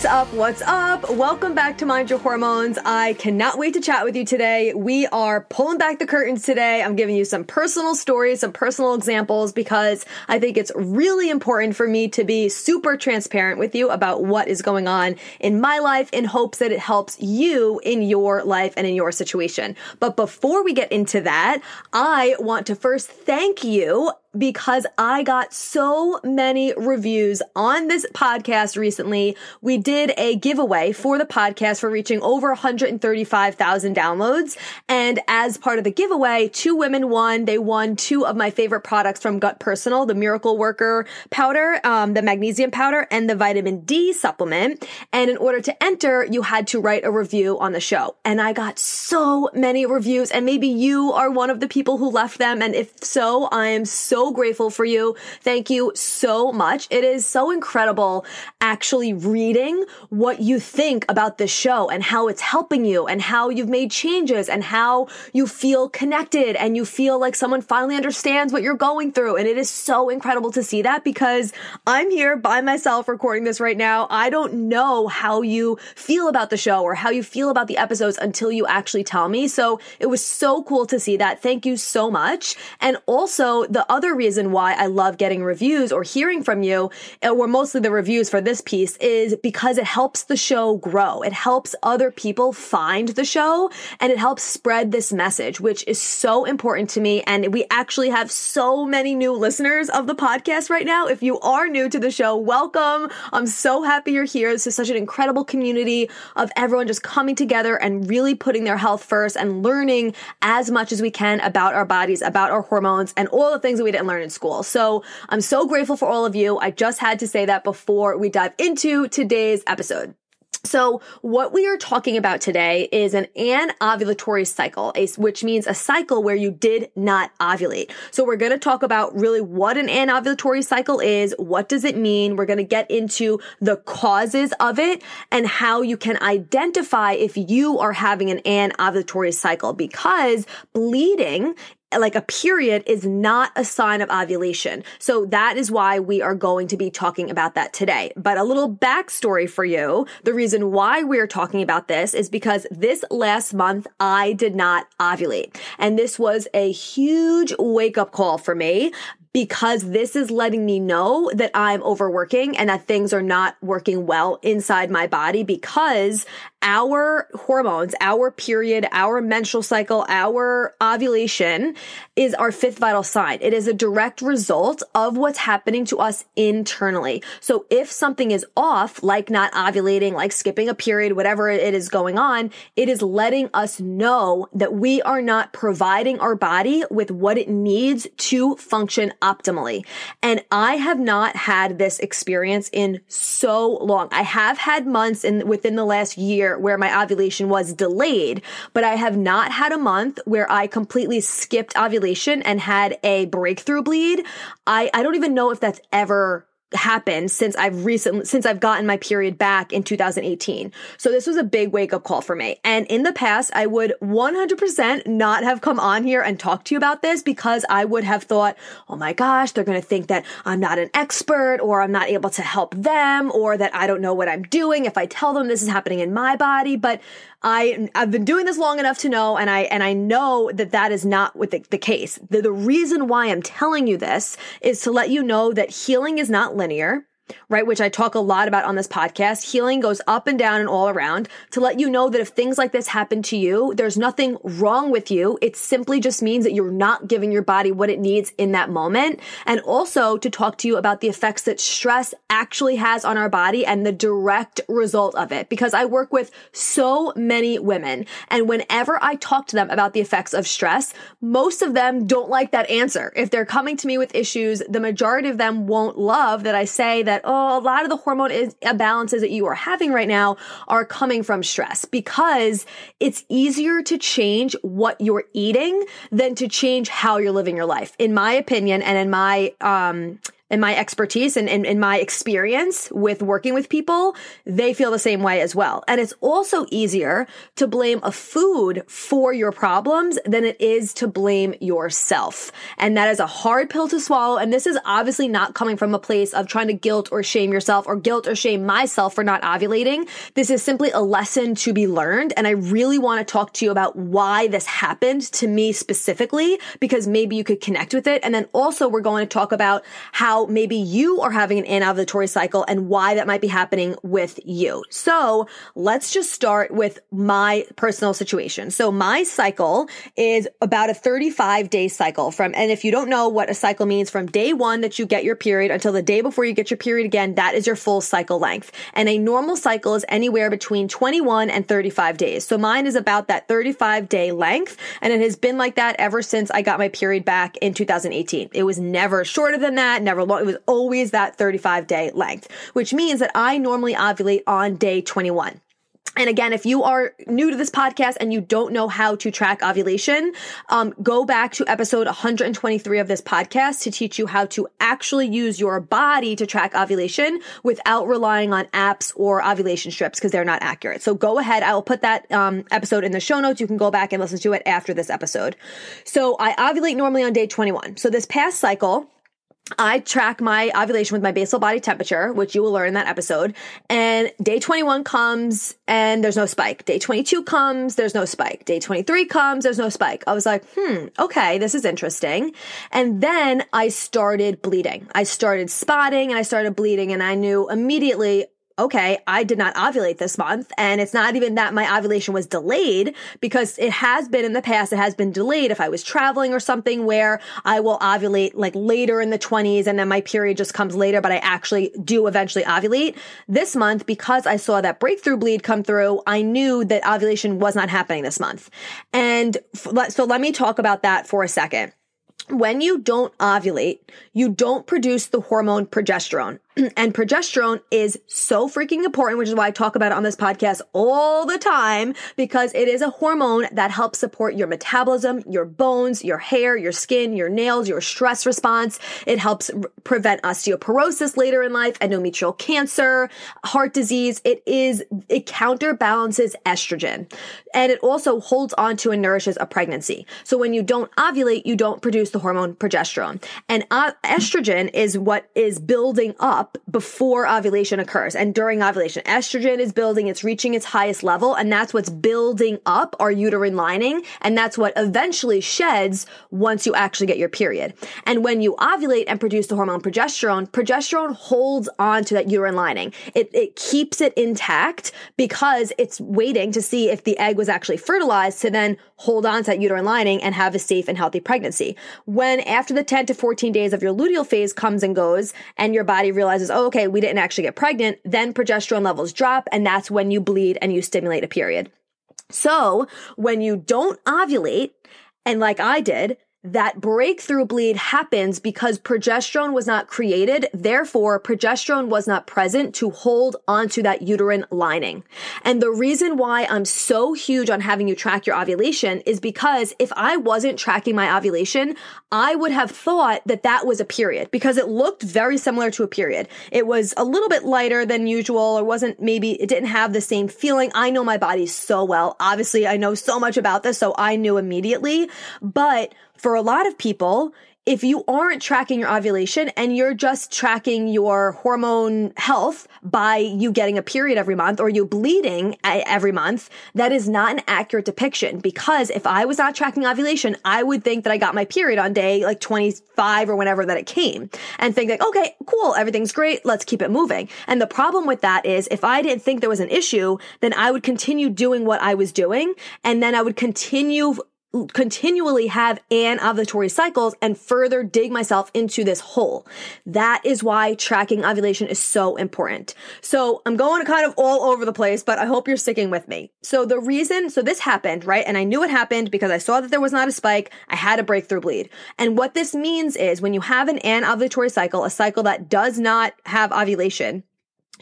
What's up? What's up? Welcome back to Mind Your Hormones. I cannot wait to chat with you today. We are pulling back the curtains today. I'm giving you some personal stories, some personal examples because I think it's really important for me to be super transparent with you about what is going on in my life in hopes that it helps you in your life and in your situation. But before we get into that, I want to first thank you because I got so many reviews on this podcast recently. We did a giveaway for the podcast for reaching over 135,000 downloads. And as part of the giveaway, two women won. They won two of my favorite products from Gut Personal, the Miracle Worker powder, um, the magnesium powder, and the vitamin D supplement. And in order to enter, you had to write a review on the show. And I got so many reviews. And maybe you are one of the people who left them. And if so, I am so grateful for you. Thank you so much. It is so incredible actually reading what you think about this show and how it's helping you and how you've made changes and how you feel connected and you feel like someone finally understands what you're going through. And it is so incredible to see that because I'm here by myself recording this right now. I don't know how you feel about the show or how you feel about the episodes until you actually tell me. So it was so cool to see that. Thank you so much. And also the other reason why I love getting reviews or hearing from you, uh, or mostly the reviews for this piece, is because it helps the show grow. It helps other people find the show and it helps spread this message, which is so important to me. And we actually have so many new listeners of the podcast right now. If you are new to the show, welcome. I'm so happy you're here. This is such an incredible community of everyone just coming together and really putting their health first and learning as much as we can about our bodies, about our hormones, and all the things that we didn't learn in school. So I'm so grateful for all of you. I just had to say that before we dive into today's episode. So what we are talking about today is an anovulatory cycle, which means a cycle where you did not ovulate. So we're going to talk about really what an anovulatory cycle is. What does it mean? We're going to get into the causes of it and how you can identify if you are having an anovulatory cycle because bleeding like a period is not a sign of ovulation. So that is why we are going to be talking about that today. But a little backstory for you. The reason why we're talking about this is because this last month I did not ovulate. And this was a huge wake up call for me because this is letting me know that I'm overworking and that things are not working well inside my body because our hormones, our period, our menstrual cycle, our ovulation is our fifth vital sign. It is a direct result of what's happening to us internally. So if something is off, like not ovulating, like skipping a period, whatever it is going on, it is letting us know that we are not providing our body with what it needs to function optimally. And I have not had this experience in so long. I have had months in within the last year where my ovulation was delayed, but I have not had a month where I completely skipped ovulation and had a breakthrough bleed. I, I don't even know if that's ever happened since I've recently, since I've gotten my period back in 2018. So this was a big wake up call for me. And in the past, I would 100% not have come on here and talked to you about this because I would have thought, oh my gosh, they're going to think that I'm not an expert or I'm not able to help them or that I don't know what I'm doing if I tell them this is happening in my body. But I I've been doing this long enough to know, and I and I know that that is not with the, the case. The, the reason why I'm telling you this is to let you know that healing is not linear. Right? Which I talk a lot about on this podcast. Healing goes up and down and all around to let you know that if things like this happen to you, there's nothing wrong with you. It simply just means that you're not giving your body what it needs in that moment. And also to talk to you about the effects that stress actually has on our body and the direct result of it. Because I work with so many women and whenever I talk to them about the effects of stress, most of them don't like that answer. If they're coming to me with issues, the majority of them won't love that I say that, oh, a lot of the hormone imbalances that you are having right now are coming from stress because it's easier to change what you're eating than to change how you're living your life. In my opinion and in my, um, and my expertise and, and, and, my experience with working with people, they feel the same way as well. And it's also easier to blame a food for your problems than it is to blame yourself. And that is a hard pill to swallow. And this is obviously not coming from a place of trying to guilt or shame yourself or guilt or shame myself for not ovulating. This is simply a lesson to be learned. And I really want to talk to you about why this happened to me specifically, because maybe you could connect with it. And then also we're going to talk about how maybe you are having an anovulatory cycle and why that might be happening with you. So let's just start with my personal situation. So my cycle is about a 35 day cycle from, and if you don't know what a cycle means from day one that you get your period until the day before you get your period again, that is your full cycle length. And a normal cycle is anywhere between 21 and 35 days. So mine is about that 35 day length. And it has been like that ever since I got my period back in 2018. It was never shorter than that, never It was always that 35 day length, which means that I normally ovulate on day 21. And again, if you are new to this podcast and you don't know how to track ovulation, um, go back to episode 123 of this podcast to teach you how to actually use your body to track ovulation without relying on apps or ovulation strips because they're not accurate. So go ahead. I will put that um, episode in the show notes. You can go back and listen to it after this episode. So I ovulate normally on day 21. So this past cycle, I track my ovulation with my basal body temperature, which you will learn in that episode. And day 21 comes and there's no spike. Day 22 comes, there's no spike. Day 23 comes, there's no spike. I was like, hmm, okay, this is interesting. And then I started bleeding. I started spotting and I started bleeding and I knew immediately, okay, I did not ovulate this month. And it's not even that my ovulation was delayed because it has been in the past, it has been delayed if I was traveling or something where I will ovulate like later in the 20s and then my period just comes later, but I actually do eventually ovulate. This month, because I saw that breakthrough bleed come through, I knew that ovulation was not happening this month. And so let me talk about that for a second when you don't ovulate, you don't produce the hormone progesterone. and progesterone is so freaking important, which is why I talk about it on this podcast all the time, because it is a hormone that helps support your metabolism, your bones, your hair, your skin, your nails, your stress response. It helps prevent osteoporosis later in life, endometrial cancer, heart disease. It is, it counterbalances estrogen and it also holds on to and nourishes a pregnancy. So when you don't ovulate, you don't produce the hormone progesterone and uh, estrogen is what is building up before ovulation occurs and during ovulation. Estrogen is building, it's reaching its highest level, and that's what's building up our uterine lining, and that's what eventually sheds once you actually get your period. And when you ovulate and produce the hormone progesterone, progesterone holds on to that uterine lining. It, it keeps it intact because it's waiting to see if the egg was actually fertilized to then hold on to that uterine lining and have a safe and healthy pregnancy. When after the 10 to 14 days of your luteal phase comes and goes and your body realizes realizes, oh, okay, we didn't actually get pregnant, then progesterone levels drop, and that's when you bleed and you stimulate a period. So when you don't ovulate, and like I did, that breakthrough bleed happens because progesterone was not created. Therefore, progesterone was not present to hold onto that uterine lining. And the reason why I'm so huge on having you track your ovulation is because if I wasn't tracking my ovulation, I would have thought that that was a period because it looked very similar to a period. It was a little bit lighter than usual or wasn't maybe, it didn't have the same feeling. I know my body so well. Obviously, I know so much about this, so I knew immediately, but for a lot of people, if you aren't tracking your ovulation and you're just tracking your hormone health by you getting a period every month or you bleeding every month, that is not an accurate depiction because if I was not tracking ovulation, I would think that I got my period on day like 25 or whenever that it came and think like, okay, cool, everything's great, let's keep it moving. And the problem with that is if I didn't think there was an issue, then I would continue doing what I was doing and then I would continue continually have anovulatory cycles and further dig myself into this hole. That is why tracking ovulation is so important. So I'm going kind of all over the place, but I hope you're sticking with me. So the reason, so this happened, right? And I knew it happened because I saw that there was not a spike. I had a breakthrough bleed. And what this means is when you have an anovulatory cycle, a cycle that does not have ovulation,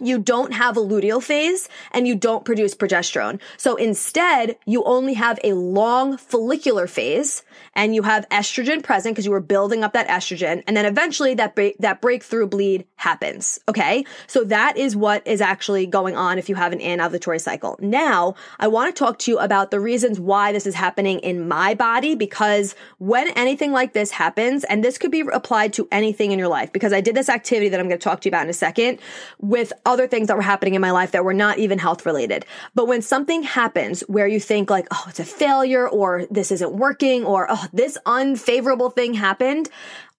you don't have a luteal phase and you don't produce progesterone. So instead, you only have a long follicular phase and you have estrogen present because you were building up that estrogen. And then eventually that, that breakthrough bleed happens. Okay. So that is what is actually going on if you have an anovulatory cycle. Now, I want to talk to you about the reasons why this is happening in my body because when anything like this happens, and this could be applied to anything in your life, because I did this activity that I'm going to talk to you about in a second with other things that were happening in my life that were not even health related. But when something happens where you think like, oh, it's a failure or this isn't working or, oh, this unfavorable thing happened,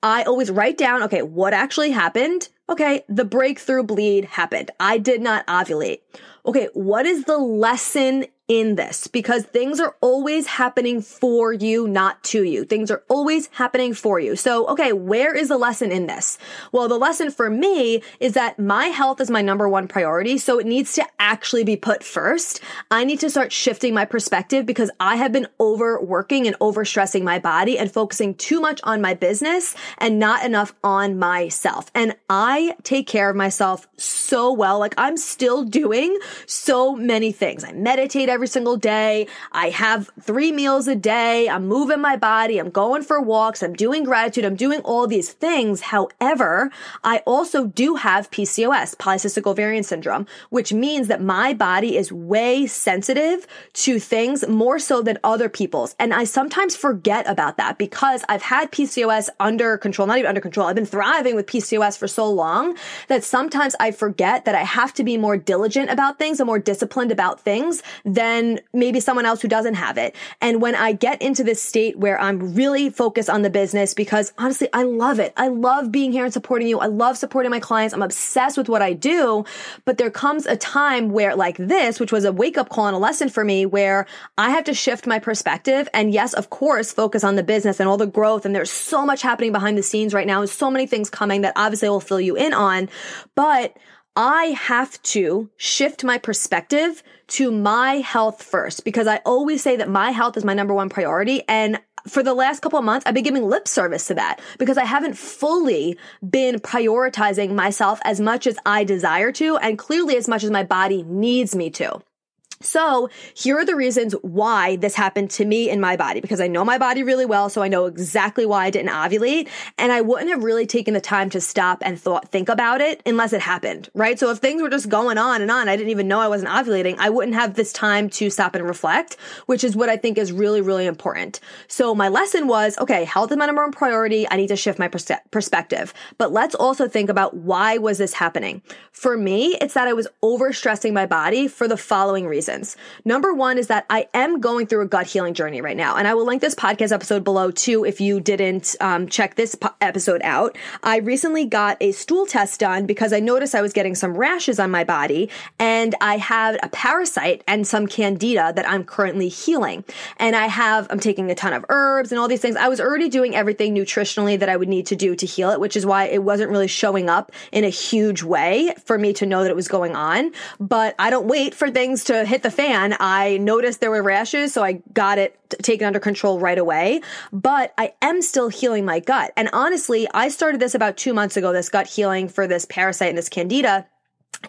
I always write down, okay, what actually happened? Okay, the breakthrough bleed happened. I did not ovulate. Okay, what is the lesson in this because things are always happening for you, not to you. Things are always happening for you. So, okay, where is the lesson in this? Well, the lesson for me is that my health is my number one priority. So it needs to actually be put first. I need to start shifting my perspective because I have been overworking and overstressing my body and focusing too much on my business and not enough on myself. And I take care of myself so well. Like I'm still doing so many things. I meditate every single day. I have three meals a day. I'm moving my body. I'm going for walks. I'm doing gratitude. I'm doing all these things. However, I also do have PCOS, polycystic ovarian syndrome, which means that my body is way sensitive to things more so than other people's. And I sometimes forget about that because I've had PCOS under control, not even under control. I've been thriving with PCOS for so long that sometimes I forget that I have to be more diligent about things and more disciplined about things than than maybe someone else who doesn't have it. And when I get into this state where I'm really focused on the business, because honestly, I love it. I love being here and supporting you. I love supporting my clients. I'm obsessed with what I do. But there comes a time where like this, which was a wake up call and a lesson for me where I have to shift my perspective. And yes, of course, focus on the business and all the growth. And there's so much happening behind the scenes right now and so many things coming that obviously will fill you in on. But I have to shift my perspective to my health first because I always say that my health is my number one priority. And for the last couple of months, I've been giving lip service to that because I haven't fully been prioritizing myself as much as I desire to and clearly as much as my body needs me to. So here are the reasons why this happened to me in my body because I know my body really well. So I know exactly why I didn't ovulate and I wouldn't have really taken the time to stop and thought, think about it unless it happened, right? So if things were just going on and on, I didn't even know I wasn't ovulating. I wouldn't have this time to stop and reflect, which is what I think is really, really important. So my lesson was, okay, health is my number one priority. I need to shift my pers- perspective, but let's also think about why was this happening? For me, it's that I was overstressing my body for the following reasons reasons. Number one is that I am going through a gut healing journey right now. And I will link this podcast episode below too if you didn't um, check this po- episode out. I recently got a stool test done because I noticed I was getting some rashes on my body and I had a parasite and some candida that I'm currently healing. And I have, I'm taking a ton of herbs and all these things. I was already doing everything nutritionally that I would need to do to heal it, which is why it wasn't really showing up in a huge way for me to know that it was going on. But I don't wait for things to hit hit the fan, I noticed there were rashes, so I got it taken under control right away. But I am still healing my gut. And honestly, I started this about two months ago, this gut healing for this parasite and this candida.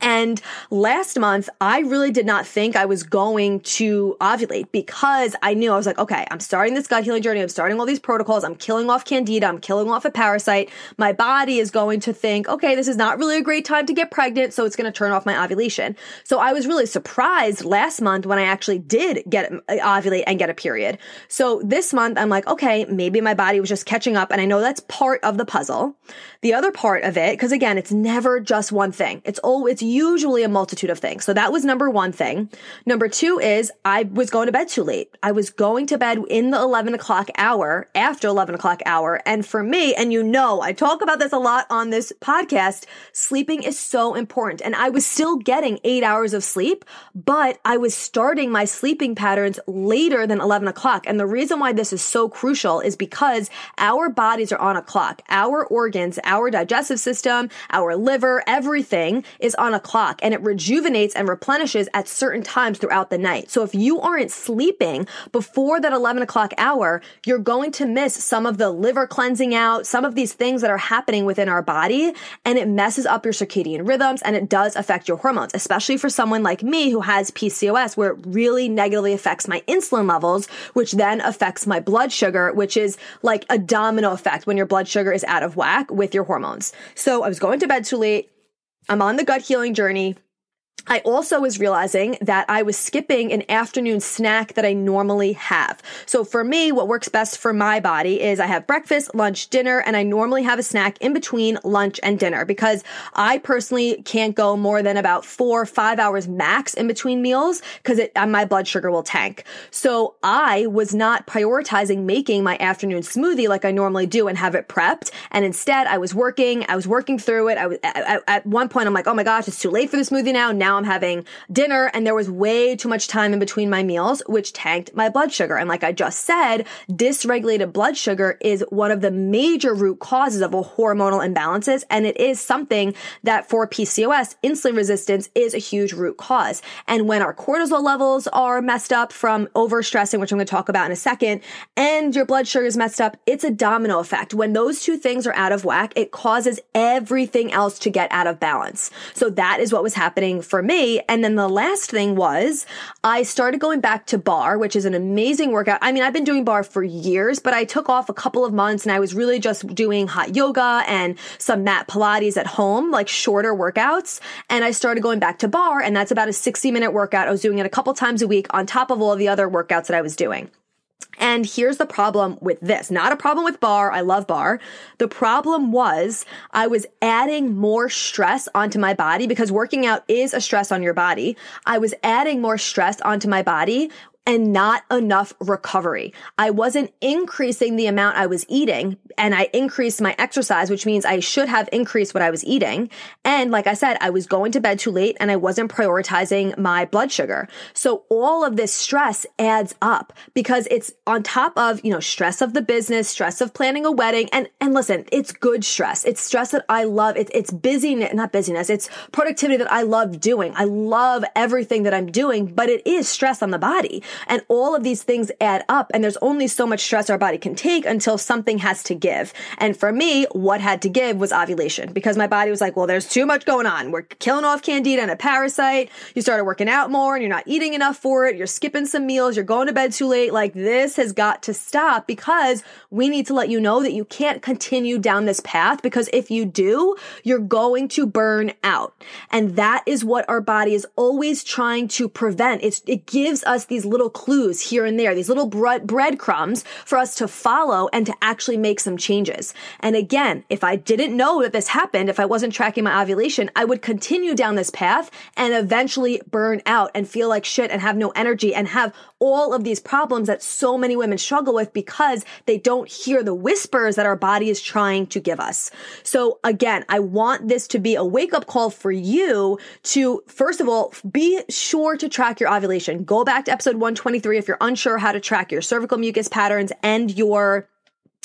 And last month, I really did not think I was going to ovulate because I knew I was like, okay, I'm starting this gut healing journey. I'm starting all these protocols. I'm killing off candida. I'm killing off a parasite. My body is going to think, okay, this is not really a great time to get pregnant. So it's going to turn off my ovulation. So I was really surprised last month when I actually did get uh, ovulate and get a period. So this month, I'm like, okay, maybe my body was just catching up. And I know that's part of the puzzle. The other part of it, because again, it's never just one thing. It's always, it's usually a multitude of things. So that was number one thing. Number two is I was going to bed too late. I was going to bed in the 11 o'clock hour after 11 o'clock hour. And for me, and you know, I talk about this a lot on this podcast, sleeping is so important. And I was still getting eight hours of sleep, but I was starting my sleeping patterns later than 11 o'clock. And the reason why this is so crucial is because our bodies are on a clock. Our organs, our digestive system, our liver, everything is on a clock and it rejuvenates and replenishes at certain times throughout the night. So if you aren't sleeping before that 11 o'clock hour, you're going to miss some of the liver cleansing out, some of these things that are happening within our body, and it messes up your circadian rhythms and it does affect your hormones, especially for someone like me who has PCOS, where it really negatively affects my insulin levels, which then affects my blood sugar, which is like a domino effect when your blood sugar is out of whack with your hormones. So I was going to bed too late. I'm on the gut healing journey. I also was realizing that I was skipping an afternoon snack that I normally have. So for me, what works best for my body is I have breakfast, lunch, dinner, and I normally have a snack in between lunch and dinner because I personally can't go more than about four, five hours max in between meals because uh, my blood sugar will tank. So I was not prioritizing making my afternoon smoothie like I normally do and have it prepped. And instead I was working, I was working through it. I was at, at one point, I'm like, oh my gosh, it's too late for the smoothie now. Now now I'm having dinner and there was way too much time in between my meals, which tanked my blood sugar. And like I just said, dysregulated blood sugar is one of the major root causes of hormonal imbalances. And it is something that for PCOS, insulin resistance is a huge root cause. And when our cortisol levels are messed up from overstressing, which I'm going to talk about in a second, and your blood sugar is messed up, it's a domino effect. When those two things are out of whack, it causes everything else to get out of balance. So that is what was happening for for me. And then the last thing was I started going back to barre, which is an amazing workout. I mean, I've been doing barre for years, but I took off a couple of months and I was really just doing hot yoga and some mat Pilates at home, like shorter workouts. And I started going back to barre and that's about a 60 minute workout. I was doing it a couple times a week on top of all the other workouts that I was doing. And here's the problem with this. Not a problem with barre. I love barre. The problem was I was adding more stress onto my body because working out is a stress on your body. I was adding more stress onto my body and not enough recovery. I wasn't increasing the amount I was eating and I increased my exercise, which means I should have increased what I was eating. And like I said, I was going to bed too late and I wasn't prioritizing my blood sugar. So all of this stress adds up because it's on top of, you know, stress of the business, stress of planning a wedding. And, and listen, it's good stress. It's stress that I love. It's, it's busyness, not busyness. It's productivity that I love doing. I love everything that I'm doing, but it is stress on the body. And all of these things add up. And there's only so much stress our body can take until something has to give. And for me, what had to give was ovulation because my body was like, well, there's too much going on. We're killing off candida and a parasite. You started working out more and you're not eating enough for it. You're skipping some meals. You're going to bed too late. Like this has got to stop because we need to let you know that you can't continue down this path because if you do, you're going to burn out. And that is what our body is always trying to prevent. It's, it gives us these little little clues here and there, these little bread breadcrumbs for us to follow and to actually make some changes. And again, if I didn't know that this happened, if I wasn't tracking my ovulation, I would continue down this path and eventually burn out and feel like shit and have no energy and have all of these problems that so many women struggle with because they don't hear the whispers that our body is trying to give us. So again, I want this to be a wake up call for you to, first of all, be sure to track your ovulation. Go back to episode 123 if you're unsure how to track your cervical mucus patterns and your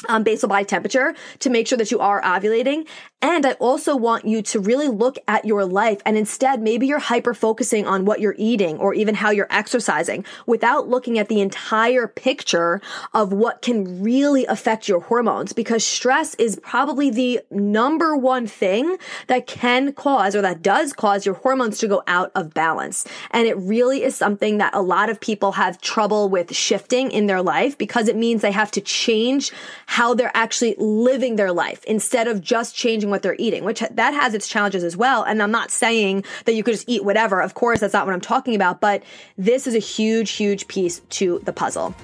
um, basal body temperature to make sure that you are ovulating And I also want you to really look at your life and instead maybe you're hyper focusing on what you're eating or even how you're exercising without looking at the entire picture of what can really affect your hormones because stress is probably the number one thing that can cause or that does cause your hormones to go out of balance. And it really is something that a lot of people have trouble with shifting in their life because it means they have to change how they're actually living their life instead of just changing what they're eating, which that has its challenges as well. And I'm not saying that you could just eat whatever. Of course, that's not what I'm talking about, but this is a huge, huge piece to the puzzle.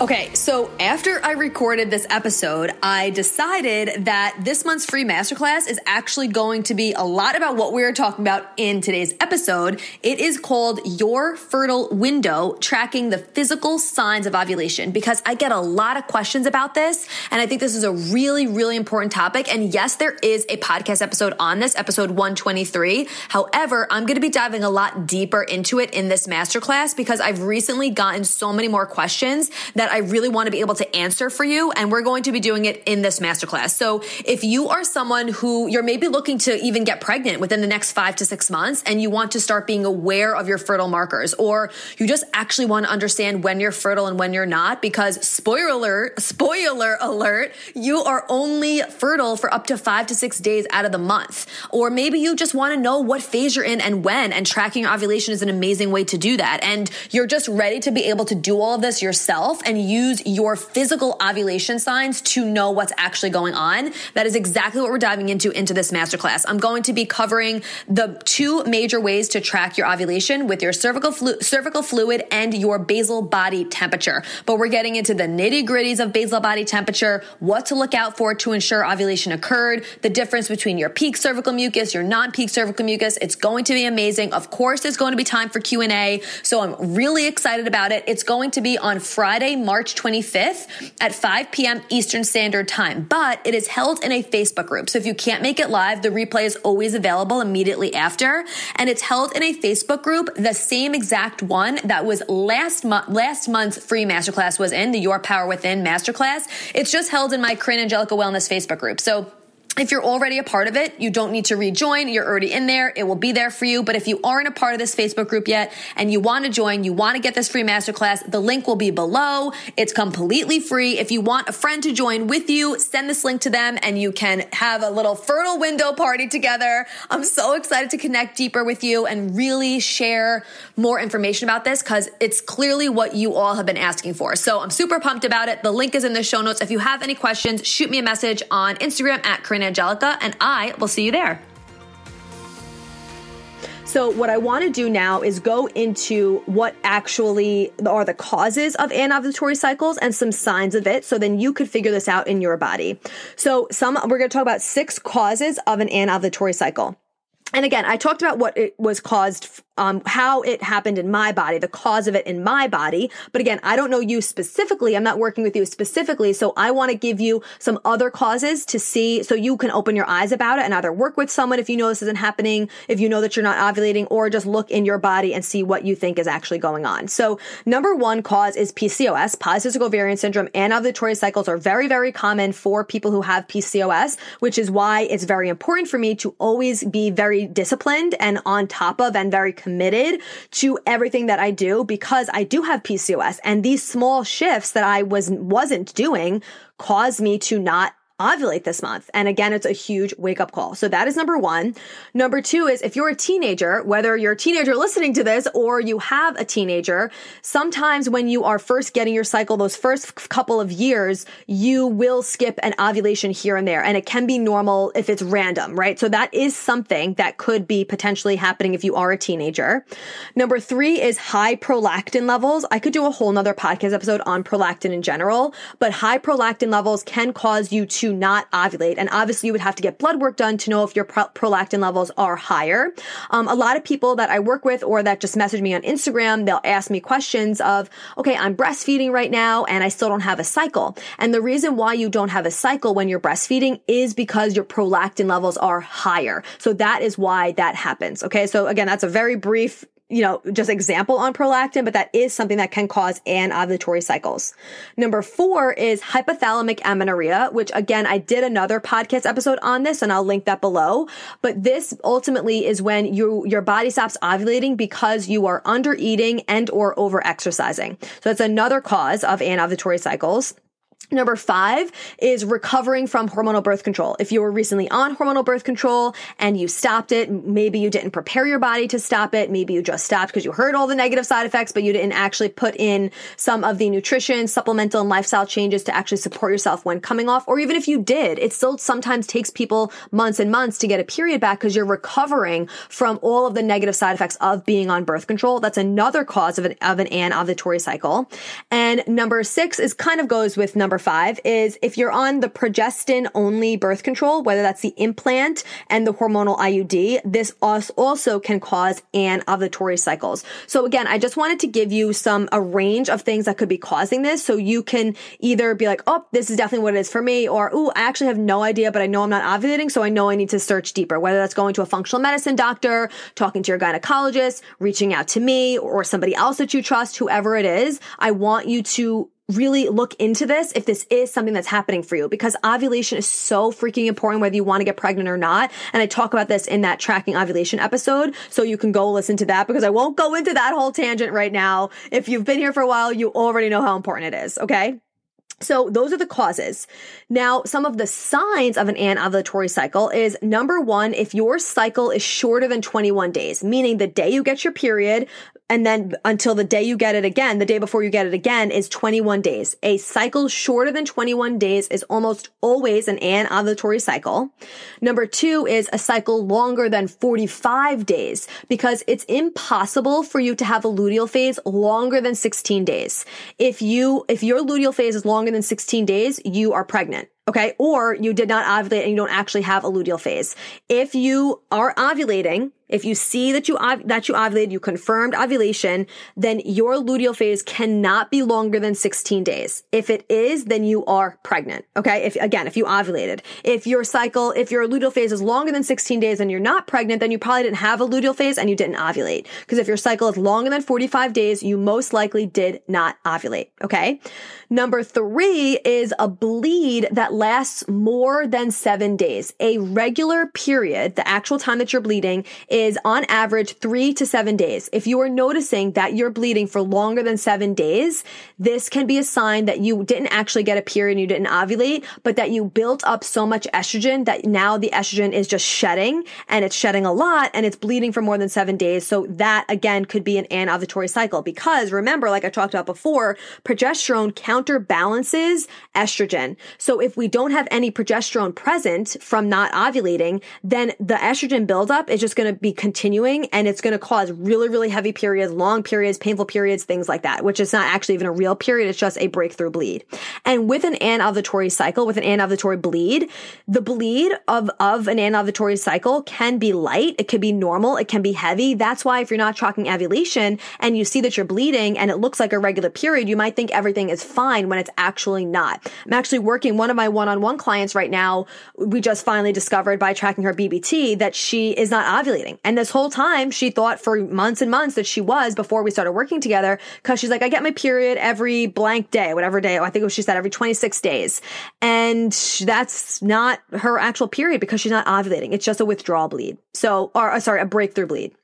Okay, so after I recorded this episode, I decided that this month's free masterclass is actually going to be a lot about what we are talking about in today's episode. It is called Your Fertile Window Tracking the Physical Signs of Ovulation because I get a lot of questions about this. And I think this is a really, really important topic. And yes, there is a podcast episode on this, episode 123. However, I'm going to be diving a lot deeper into it in this masterclass because I've recently gotten so many more questions that that I really want to be able to answer for you. And we're going to be doing it in this masterclass. So if you are someone who you're maybe looking to even get pregnant within the next five to six months and you want to start being aware of your fertile markers, or you just actually want to understand when you're fertile and when you're not, because spoiler alert, spoiler alert, you are only fertile for up to five to six days out of the month. Or maybe you just want to know what phase you're in and when, and tracking your ovulation is an amazing way to do that. And you're just ready to be able to do all of this yourself and and use your physical ovulation signs to know what's actually going on. That is exactly what we're diving into into this masterclass. I'm going to be covering the two major ways to track your ovulation with your cervical flu- cervical fluid and your basal body temperature. But we're getting into the nitty gritties of basal body temperature, what to look out for to ensure ovulation occurred, the difference between your peak cervical mucus, your non-peak cervical mucus. It's going to be amazing. Of course, there's going to be time for Q&A. So I'm really excited about it. It's going to be on Friday, March 25th at 5 p.m. Eastern Standard Time, but it is held in a Facebook group. So if you can't make it live, the replay is always available immediately after. And it's held in a Facebook group, the same exact one that was last month, last month's free masterclass was in, the Your Power Within masterclass. It's just held in my Corinne Angelica Wellness Facebook group. So if you're already a part of it, you don't need to rejoin. You're already in there. It will be there for you. But if you aren't a part of this Facebook group yet and you want to join, you want to get this free masterclass, the link will be below. It's completely free. If you want a friend to join with you, send this link to them and you can have a little fertile window party together. I'm so excited to connect deeper with you and really share more information about this because it's clearly what you all have been asking for. So I'm super pumped about it. The link is in the show notes. If you have any questions, shoot me a message on Instagram at Corinne Angelica, and I will see you there. So, what I want to do now is go into what actually are the causes of anovulatory cycles and some signs of it. So then you could figure this out in your body. So, some, we're going to talk about six causes of an anovulatory cycle. And again, I talked about what it was caused um, how it happened in my body, the cause of it in my body. But again, I don't know you specifically. I'm not working with you specifically. So I want to give you some other causes to see so you can open your eyes about it and either work with someone if you know this isn't happening, if you know that you're not ovulating, or just look in your body and see what you think is actually going on. So number one cause is PCOS, polycystic ovarian syndrome, anovulatory cycles are very, very common for people who have PCOS, which is why it's very important for me to always be very disciplined and on top of and very committed to everything that I do because I do have PCOS and these small shifts that I was wasn't doing caused me to not ovulate this month. And again, it's a huge wake up call. So that is number one. Number two is if you're a teenager, whether you're a teenager listening to this or you have a teenager, sometimes when you are first getting your cycle, those first couple of years, you will skip an ovulation here and there. And it can be normal if it's random, right? So that is something that could be potentially happening if you are a teenager. Number three is high prolactin levels. I could do a whole nother podcast episode on prolactin in general, but high prolactin levels can cause you to to not ovulate. And obviously, you would have to get blood work done to know if your pro- prolactin levels are higher. Um, a lot of people that I work with or that just message me on Instagram, they'll ask me questions of, okay, I'm breastfeeding right now and I still don't have a cycle. And the reason why you don't have a cycle when you're breastfeeding is because your prolactin levels are higher. So that is why that happens. Okay. So again, that's a very brief you know, just example on prolactin, but that is something that can cause anovulatory cycles. Number four is hypothalamic amenorrhea, which again, I did another podcast episode on this and I'll link that below. But this ultimately is when you, your body stops ovulating because you are under eating and or over exercising. So that's another cause of anovulatory cycles. Number five is recovering from hormonal birth control. If you were recently on hormonal birth control and you stopped it, maybe you didn't prepare your body to stop it. Maybe you just stopped because you heard all the negative side effects, but you didn't actually put in some of the nutrition, supplemental and lifestyle changes to actually support yourself when coming off. Or even if you did, it still sometimes takes people months and months to get a period back because you're recovering from all of the negative side effects of being on birth control. That's another cause of an, of an anovulatory cycle. And number six is kind of goes with number five is if you're on the progestin only birth control, whether that's the implant and the hormonal IUD, this also can cause anovulatory cycles. So again, I just wanted to give you some, a range of things that could be causing this. So you can either be like, oh, this is definitely what it is for me, or, oh, I actually have no idea, but I know I'm not ovulating. So I know I need to search deeper, whether that's going to a functional medicine doctor, talking to your gynecologist, reaching out to me or somebody else that you trust, whoever it is. I want you to really look into this if this is something that's happening for you because ovulation is so freaking important whether you want to get pregnant or not. And I talk about this in that tracking ovulation episode. So you can go listen to that because I won't go into that whole tangent right now. If you've been here for a while, you already know how important it is. Okay. So those are the causes. Now, some of the signs of an anovulatory cycle is number one, if your cycle is shorter than 21 days, meaning the day you get your period, and then until the day you get it again, the day before you get it again is 21 days. A cycle shorter than 21 days is almost always an anovulatory cycle. Number two is a cycle longer than 45 days because it's impossible for you to have a luteal phase longer than 16 days. If you, if your luteal phase is longer than 16 days, you are pregnant. Okay. Or you did not ovulate and you don't actually have a luteal phase. If you are ovulating, if you see that you that you ovulated, you confirmed ovulation, then your luteal phase cannot be longer than 16 days. If it is, then you are pregnant. Okay? If again, if you ovulated. If your cycle, if your luteal phase is longer than 16 days and you're not pregnant, then you probably didn't have a luteal phase and you didn't ovulate. Because if your cycle is longer than 45 days, you most likely did not ovulate. Okay? Number 3 is a bleed that lasts more than 7 days. A regular period, the actual time that you're bleeding is on average three to seven days. If you are noticing that you're bleeding for longer than seven days, this can be a sign that you didn't actually get a period and you didn't ovulate, but that you built up so much estrogen that now the estrogen is just shedding and it's shedding a lot and it's bleeding for more than seven days. So that again could be an anovulatory cycle because remember, like I talked about before, progesterone counterbalances estrogen. So if we don't have any progesterone present from not ovulating, then the estrogen buildup is just going to be continuing and it's going to cause really, really heavy periods, long periods, painful periods, things like that, which is not actually even a real period. It's just a breakthrough bleed. And with an anovulatory cycle, with an anovulatory bleed, the bleed of, of an anovulatory cycle can be light. It can be normal. It can be heavy. That's why if you're not tracking ovulation and you see that you're bleeding and it looks like a regular period, you might think everything is fine when it's actually not. I'm actually working one of my one-on-one clients right now. We just finally discovered by tracking her BBT that she is not ovulating. And this whole time, she thought for months and months that she was before we started working together because she's like, I get my period every blank day, whatever day. I think it was, she said every 26 days. And that's not her actual period because she's not ovulating. It's just a withdrawal bleed. So, or uh, sorry, a breakthrough bleed.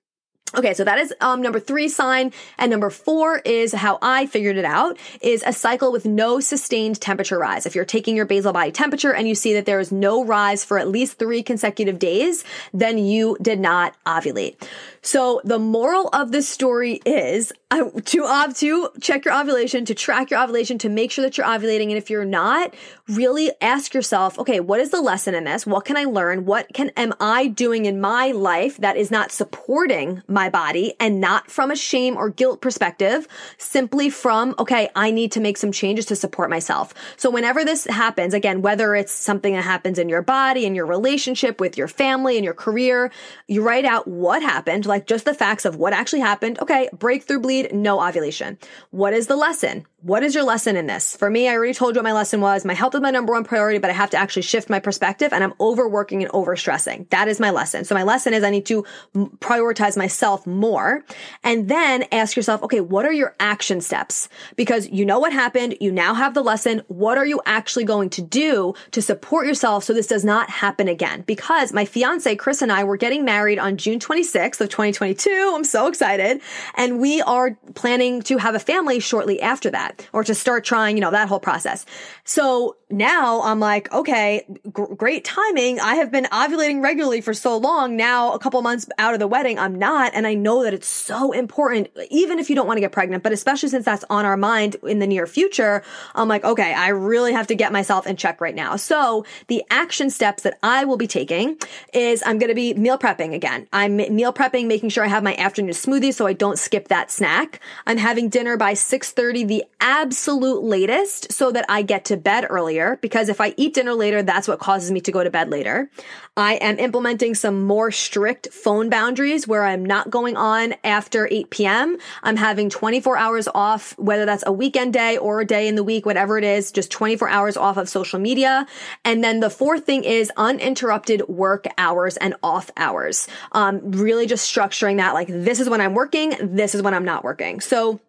Okay, so that is um, number three sign. And number four is how I figured it out is a cycle with no sustained temperature rise. If you're taking your basal body temperature and you see that there is no rise for at least three consecutive days, then you did not ovulate. So the moral of this story is uh, to ov to check your ovulation, to track your ovulation, to make sure that you're ovulating. And if you're not, really ask yourself, okay, what is the lesson in this? What can I learn? What can am I doing in my life that is not supporting my body and not from a shame or guilt perspective, simply from, okay, I need to make some changes to support myself. So whenever this happens, again, whether it's something that happens in your body, in your relationship with your family, in your career, you write out what happened like just the facts of what actually happened. Okay, breakthrough bleed, no ovulation. What is the lesson? What is your lesson in this? For me, I already told you what my lesson was. My health is my number one priority, but I have to actually shift my perspective and I'm overworking and overstressing. That is my lesson. So my lesson is I need to prioritize myself more and then ask yourself, okay, what are your action steps? Because you know what happened. You now have the lesson. What are you actually going to do to support yourself so this does not happen again? Because my fiance, Chris and I were getting married on June 26th of 2022. I'm so excited. And we are planning to have a family shortly after that or to start trying, you know, that whole process. So now I'm like, okay, gr- great timing. I have been ovulating regularly for so long. Now, a couple months out of the wedding, I'm not. And I know that it's so important, even if you don't want to get pregnant, but especially since that's on our mind in the near future. I'm like, okay, I really have to get myself in check right now. So the action steps that I will be taking is I'm going to be meal prepping again. I'm meal prepping, making sure I have my afternoon smoothie so I don't skip that snack. I'm having dinner by 6:30 the absolute latest so that I get to bed earlier because if I eat dinner later, that's what causes me to go to bed later. I am implementing some more strict phone boundaries where I'm not going on after 8 p.m. I'm having 24 hours off, whether that's a weekend day or a day in the week, whatever it is, just 24 hours off of social media. And then the fourth thing is uninterrupted work hours and off hours. Um, really just structuring that like this is when I'm working, this is when I'm not working. So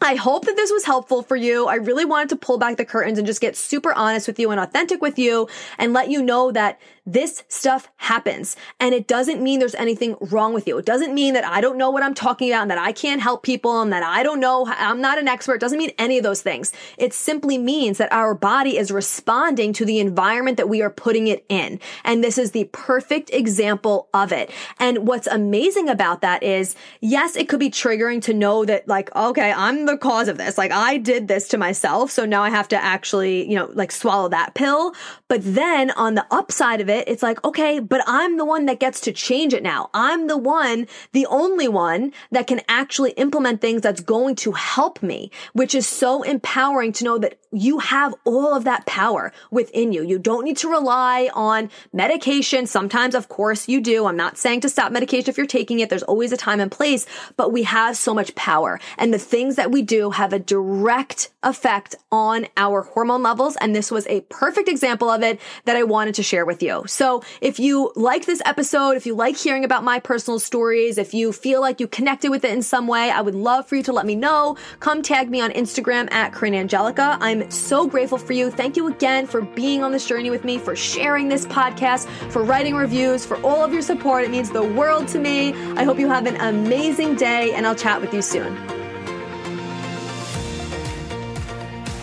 I hope that this was helpful for you. I really wanted to pull back the curtains and just get super honest with you and authentic with you and let you know that this stuff happens and it doesn't mean there's anything wrong with you. It doesn't mean that I don't know what I'm talking about and that I can't help people and that I don't know, I'm not an expert. It doesn't mean any of those things. It simply means that our body is responding to the environment that we are putting it in. And this is the perfect example of it. And what's amazing about that is, yes, it could be triggering to know that like, okay, I'm the cause of this. Like I did this to myself. So now I have to actually, you know, like swallow that pill. But then on the upside of it, it, it's like, okay, but I'm the one that gets to change it now. I'm the one, the only one that can actually implement things that's going to help me, which is so empowering to know that you have all of that power within you. You don't need to rely on medication. Sometimes, of course, you do. I'm not saying to stop medication if you're taking it. There's always a time and place, but we have so much power and the things that we do have a direct effect on our hormone levels. And this was a perfect example of it that I wanted to share with you. So if you like this episode, if you like hearing about my personal stories, if you feel like you connected with it in some way, I would love for you to let me know. Come tag me on Instagram at Corinne Angelica. I'm so grateful for you. Thank you again for being on this journey with me, for sharing this podcast, for writing reviews, for all of your support. It means the world to me. I hope you have an amazing day and I'll chat with you soon.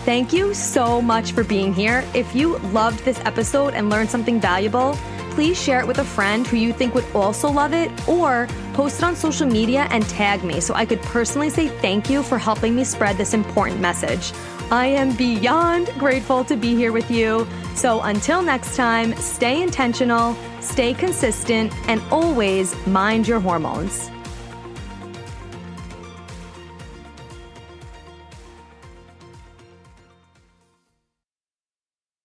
Thank you so much for being here. If you loved this episode and learned something valuable, please share it with a friend who you think would also love it or post it on social media and tag me so I could personally say thank you for helping me spread this important message. I am beyond grateful to be here with you. So until next time, stay intentional, stay consistent, and always mind your hormones.